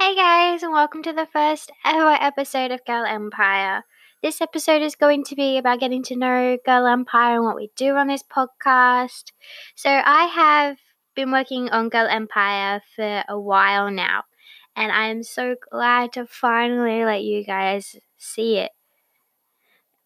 Hey guys, and welcome to the first ever episode of Girl Empire. This episode is going to be about getting to know Girl Empire and what we do on this podcast. So, I have been working on Girl Empire for a while now, and I am so glad to finally let you guys see it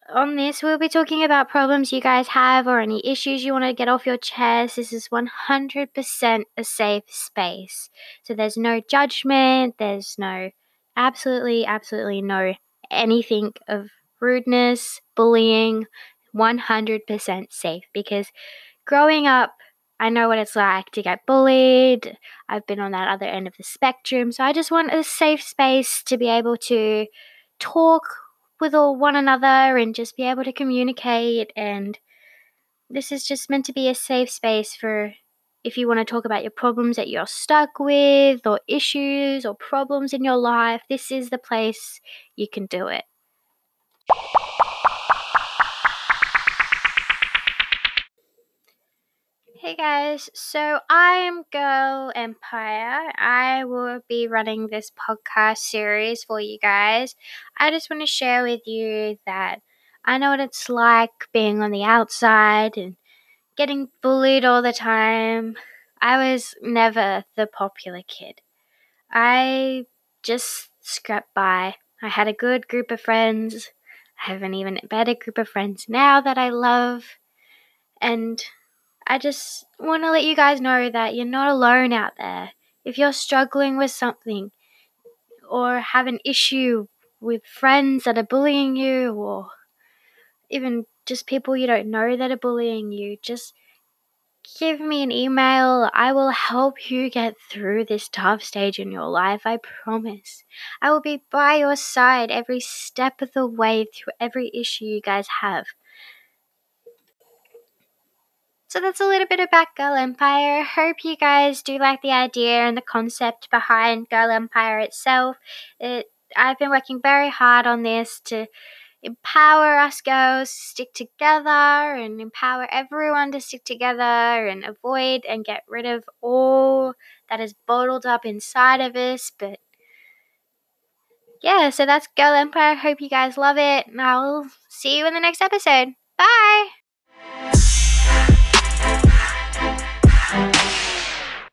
on this, we'll be talking about problems you guys have or any issues you want to get off your chest. This is 100% a safe space. So there's no judgment, there's no absolutely, absolutely no anything of rudeness, bullying. 100% safe because growing up, I know what it's like to get bullied. I've been on that other end of the spectrum. So I just want a safe space to be able to talk with all one another and just be able to communicate and this is just meant to be a safe space for if you want to talk about your problems that you're stuck with or issues or problems in your life this is the place you can do it Hey guys, so I'm Girl Empire. I will be running this podcast series for you guys. I just want to share with you that I know what it's like being on the outside and getting bullied all the time. I was never the popular kid. I just scraped by. I had a good group of friends. I have an even better group of friends now that I love. And I just want to let you guys know that you're not alone out there. If you're struggling with something or have an issue with friends that are bullying you or even just people you don't know that are bullying you, just give me an email. I will help you get through this tough stage in your life. I promise. I will be by your side every step of the way through every issue you guys have. So that's a little bit about Girl Empire. Hope you guys do like the idea and the concept behind Girl Empire itself. It, I've been working very hard on this to empower us girls to stick together and empower everyone to stick together and avoid and get rid of all that is bottled up inside of us. But yeah, so that's Girl Empire. Hope you guys love it, and I'll see you in the next episode. Bye!